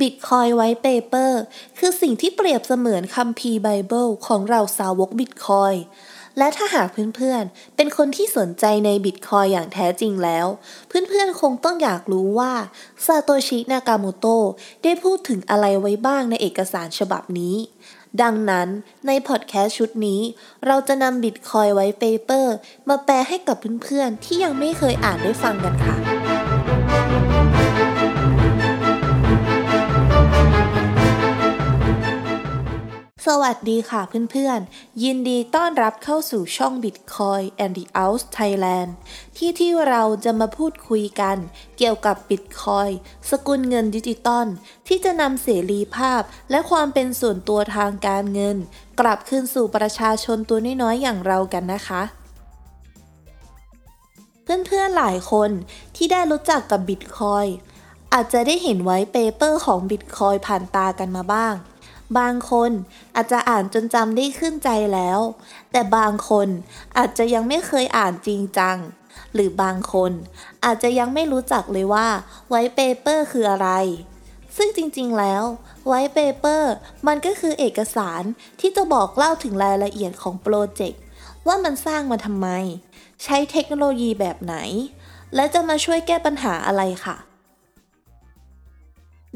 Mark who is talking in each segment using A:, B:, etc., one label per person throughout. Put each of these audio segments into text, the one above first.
A: Bitcoin whitepaper คือสิ่งที่เปรียบเสมือนคัมภีร์ไบเบิลของเราสาวกบิตคอยและถ้าหากเพื่อนๆ เป็นคนที่สนใจในบิตคอยอย่างแท้จริงแล้ว เพื่อนๆ คงต้องอยากรู้ว่าซาโตชินากาโมโตได้พูดถึงอะไรไว้บ้างในเอกสารฉบับนี้ ดังนั้นในพอดแคสต์ชุดนี้ เราจะนำ Bitcoin whitepaper มาแปลให้กับเพื่อนๆ ที่ยังไม่เคยอ่านได้ฟังกันค่ะ สวัสดีค่ะเพื่อนๆ ยินดีต้อนรับเข้าสู่ช่อง Bitcoin and the Out Thailand ที่ที่เราจะมาพูดคุยกัน เกี่ยวกับ Bitcoin สกุลเงินดิจิตอลที่จะนำเสรีภาพและความเป็นส่วนตัวทางการเงิน กลับคืนสู่ประชาชนตัวน้อยๆ อย่างเรากันนะคะเพื่อนๆหลายคนที่ได้รู้จักกับ Bitcoin อาจจะได้เห็น whitepaper ของ Bitcoin ผ่านตากันมาบ้าง บางคนอาจจะอ่านจนจำได้ขึ้นใจแล้ว แต่บางคนอาจจะยังไม่เคยอ่านจริงจัง หรือบางคนอาจจะยังไม่รู้จักเลยว่า whitepaper คืออะไร ซึ่งจริงๆแล้ว whitepaper มันก็คือเอกสารที่จะบอกเล่าถึงรายละเอียดของโปรเจกต์ว่ามันสร้างมาทำไม ใช้เทคโนโลยีแบบไหน และจะมาช่วยแก้ปัญหาอะไรค่ะ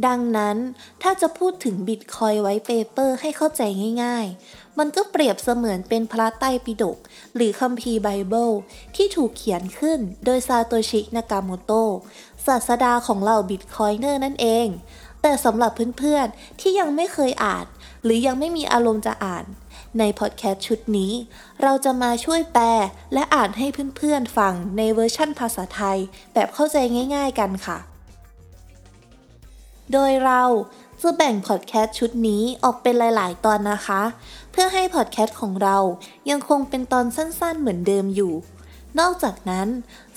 A: ดังนั้นถ้าจะพูดถึง Bitcoin whitepaper ให้เข้าใจง่ายๆ มันก็เปรียบเสมือนเป็นพระไตรปิฎกหรือคัมภีร์ไบเบิลที่ถูกเขียนขึ้นโดยซาโตชิ นากาโมโตศาสดาของเหล่า Bitcoiner นั่นเอง แต่สำหรับเพื่อนๆ ที่ยังไม่เคยอ่าน หรือยังไม่มีอารมณ์จะอ่าน ในพอดแคสต์ชุดนี้ เราจะมาช่วยแปลและอ่านให้เพื่อนๆฟังในเวอร์ชั่นภาษาไทย แบบเข้าใจง่าย ๆ กันค่ะ โดยเราจะแบ่งพอดแคสต์ชุดนี้ออกเป็นหลาย ๆ ตอนนะคะ เพื่อให้พอดแคสต์ของเรายังคงเป็นตอนสั้น ๆ เหมือนเดิมอยู่ นอกจากนั้น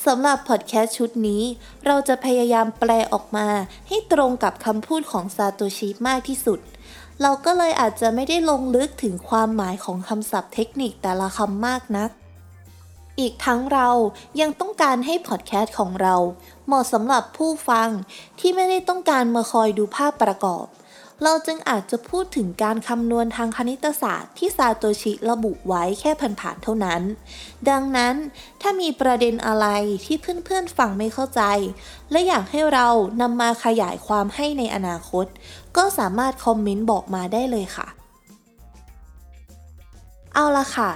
A: สำหรับพอดแคสต์ชุดนี้ เราจะพยายามแปลออกมาให้ตรงกับคำพูดของซาโตชิมากที่สุด เราก็เลยอาจจะไม่ได้ลงลึกถึงความหมายของคำศัพท์เทคนิคแต่ละคำมากนัก อีกทั้งเรายังต้องการให้พอดแคสต์ของเรา เหมาะสำหรับผู้ฟังที่ไม่ได้ต้องการมาคอยดูภาพประกอบ เราจึงอาจจะพูดถึงการคำนวณทางคณิตศาสตร์ที่ซาโตชิระบุไว้แค่ผ่านๆเท่านั้น ดังนั้นถ้ามีประเด็นอะไรที่เพื่อนๆฟังไม่เข้าใจ และอยากให้เรานำมาขยายความให้ในอนาคต ก็สามารถคอมเมนต์บอกมาได้เลยค่ะ เอาละค่ะ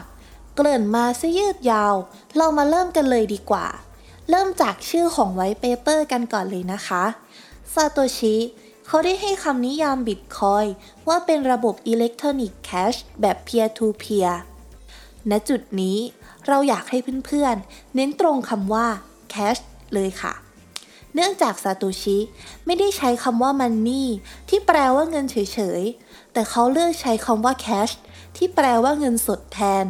A: เกริ่นมาซะยืดยาว เรามาเริ่มกันเลยดีกว่า เริ่มจากชื่อของ white paper กันก่อนเลยนะคะซาโตชิเขาได้ให้คำนิยามบิตคอยน์ว่าเป็นระบบ electronic cash แบบ peer to peer ณจุดนี้เราอยากให้เพื่อนๆ เน้นตรงคำว่า cash เลยค่ะ เนื่องจากซาโตชิไม่ได้ใช้คำว่า money ที่แปลว่าเงินเฉยๆ แต่เขาเลือกใช้คำว่า cash ที่แปลว่าเงินสดแทน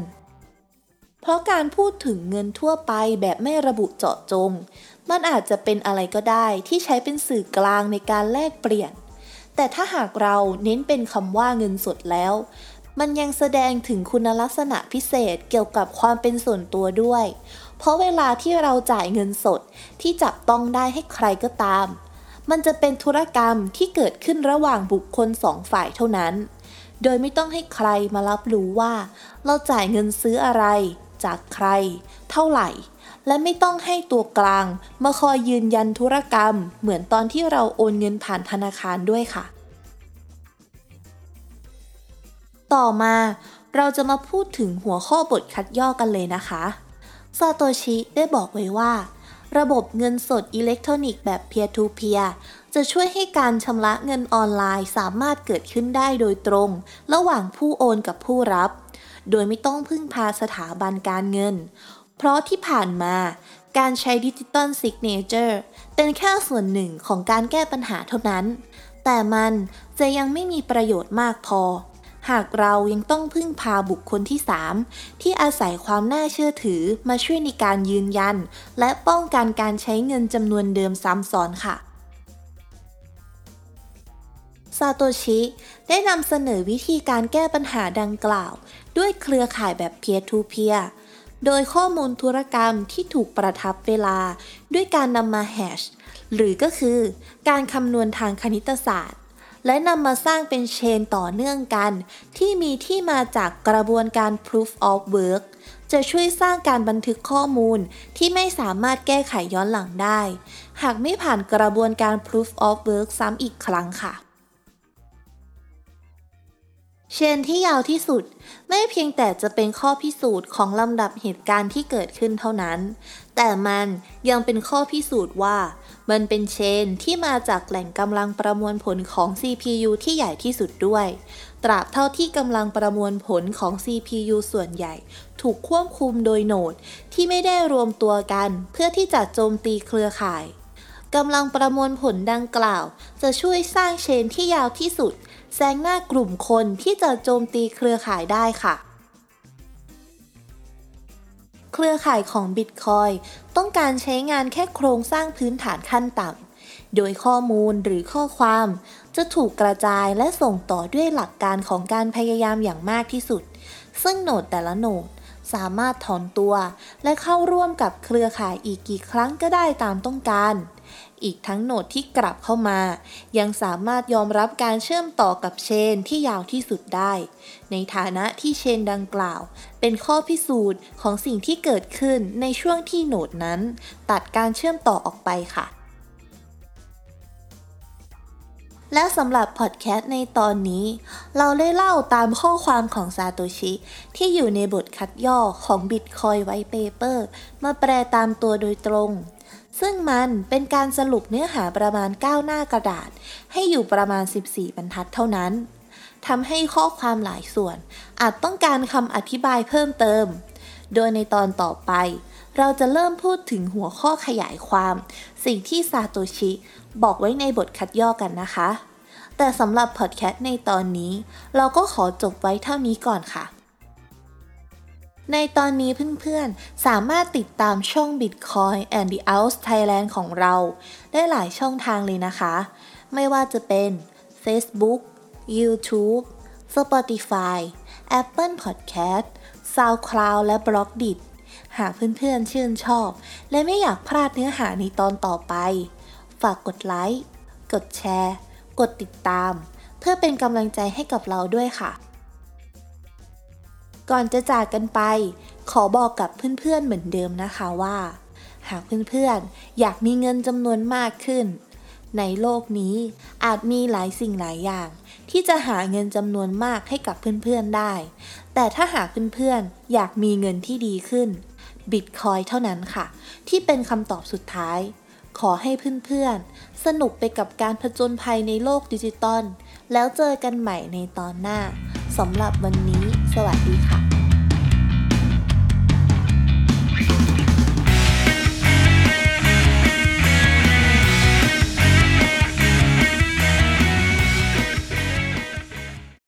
A: เพราะการพูดถึงเงินทั่วไปแบบไม่ระบุเจาะจง มันอาจจะเป็นอะไรก็ได้ที่ใช้เป็นสื่อกลางในการแลกเปลี่ยน แต่ถ้าหากเราเน้นเป็นคำว่าเงินสดแล้ว มันยังแสดงถึงคุณลักษณะพิเศษเกี่ยวกับความเป็นส่วนตัวด้วย เพราะเวลาที่เราจ่ายเงินสดที่จับต้องได้ให้ใครก็ตาม มันจะเป็นธุรกรรมที่เกิดขึ้นระหว่างบุคคลสองฝ่ายเท่านั้น โดยไม่ต้องให้ใครมารับรู้ว่า เราจ่ายเงินซื้ออะไร จากใคร เท่าไหร่ และไม่ต้องให้ตัวกลาง มาคอยยืนยันธุรกรรม เหมือนตอนที่เราโอนเงินผ่านธนาคารด้วยค่ะ ต่อมาเราจะมาพูดถึงหัวข้อบทคัดย่อกันเลยนะคะซาโตชิได้บอกไว้ว่า ระบบเงินสดอิเล็กทรอนิกส์แบบ peer-to-peer จะช่วยให้การชำระเงินออนไลน์สามารถเกิดขึ้นได้โดยตรง ระหว่างผู้โอนกับผู้รับ โดยไม่ต้องพึ่งพาสถาบันการเงิน เพราะที่ผ่านมาการใช้ digital signature เป็นแค่ส่วนหนึ่งของการแก้ปัญหาเท่านั้น แต่มันจะยังไม่มีประโยชน์มากพอ หากเรายังต้องพึ่งพาบุคคลที่ 3 ที่อาศัยความน่าเชื่อถือมาช่วยในการยืนยัน และป้องกันการใช้เงินจำนวนเดิมซ้ำซ้อนค่ะ ซาโตชิ ได้นำเสนอวิธีการแก้ปัญหาดังกล่าว ด้วยเครือข่ายแบบ peer to peer โดยข้อมูลธุรกรรมที่ถูกประทับเวลา ด้วยการนำมาแฮชหรือก็คือ การคำนวณทางคณิตศาสตร์ และนำมาสร้างเป็นเชนต่อเนื่องกัน ที่มีที่มาจากกระบวนการ proof of work จะช่วยสร้างการบันทึกข้อมูลที่ไม่สามารถแก้ไขย้อนหลังได้ หากไม่ผ่านกระบวนการ proof of work ซ้ำอีกครั้งค่ะ เชนที่ยาวที่สุดไม่เพียงแต่จะเป็นข้อพิสูจน์ของลำดับเหตุการณ์ที่เกิดขึ้นเท่านั้น แต่มันยังเป็นข้อพิสูจน์ว่า มันเป็นเชนที่มาจากแหล่งกำลังประมวลผลของ CPU ที่ใหญ่ที่สุดด้วย ตราบเท่าที่กำลังประมวลผลของ CPU ส่วนใหญ่ ถูกควบคุมโดยโนดที่ไม่ได้รวมตัวกัน เพื่อที่จะโจมตีเครือข่าย กำลังประมวลผลดังกล่าว จะช่วยสร้างเชนที่ยาวที่สุด แซงหน้ากลุ่มคนที่จะโจมตีเครือข่ายได้ค่ะ เครือข่ายของ Bitcoin ต้องการใช้งานแค่โครงสร้างพื้นฐานขั้นต่ำ โดยข้อมูลหรือข้อความ จะถูกกระจายและส่งต่อด้วยหลักการของการพยายามอย่างมากที่สุด ซึ่งโหนดแต่ละโหนดสามารถถอนตัว และเข้าร่วมกับเครือข่ายอีกกี่ครั้งก็ได้ตามต้องการ อีกทั้งโหนดที่กลับเข้ามา ยังสามารถยอมรับการเชื่อมต่อกับเชนที่ยาวที่สุดได้ ในฐานะที่เชนดังกล่าว เป็นข้อพิสูจน์ของสิ่งที่เกิดขึ้นในช่วงที่โหนดนั้น ตัดการเชื่อมต่อออกไปค่ะ และสำหรับพอดแคสต์ในตอนนี้ เราได้เล่าตามข้อความของซาโตชิ ที่อยู่ในบทคัดย่อของ Bitcoin White Paper มาแปลตามตัวโดยตรง ซึ่งมันเป็นการสรุปเนื้อหาประมาณ 9 หน้ากระดาษ ให้อยู่ประมาณ 14 บรรทัดเท่านั้นทำให้ข้อความหลายส่วน อาจต้องการคำอธิบายเพิ่มเติม โดยในตอนต่อไป เราจะเริ่มพูดถึงหัวข้อขยายความ สิ่งที่ซาโตชิ บอกไว้ในบทคัดย่อกันนะคะ แต่สำหรับพอดแคสต์ในตอนนี้ เราก็ขอจบไว้เท่านี้ก่อนค่ะ ในตอนนี้เพื่อนๆ สามารถติดตามช่อง Bitcoin and the Out Thailand ของเรา ได้หลายช่องทางเลยนะคะ ไม่ว่าจะเป็น Facebook YouTube Spotify Apple Podcast SoundCloud และ b l o g d i t หากเพื่อนๆชื่นชอบ และไม่อยากพลาดเนื้อหาในตอนต่อไป ฝากกดไลค์ กดแชร์ กดติดตาม เพื่อเป็นกำลังใจให้กับเราด้วยค่ะ ก่อนจะจากกันไป ขอบอกกับเพื่อนๆเหมือนเดิมนะคะว่า หากเพื่อนๆอยากมีเงินจำนวนมากขึ้น ในโลกนี้อาจมีหลายสิ่งหลายอย่าง ที่จะหาเงินจำนวนมากให้กับเพื่อนๆได้ แต่ถ้าหากเพื่อนๆอยากมีเงินที่ดีขึ้นบิตคอยเท่านั้นค่ะ ที่เป็นคำตอบสุดท้าย ขอให้เพื่อนๆ สนุกไปกับการผจญภัยในโลกดิจิตอล แล้วเจอกันใหม่ในตอนหน้าสำหรับวันนี้ สวัสดีค่ะ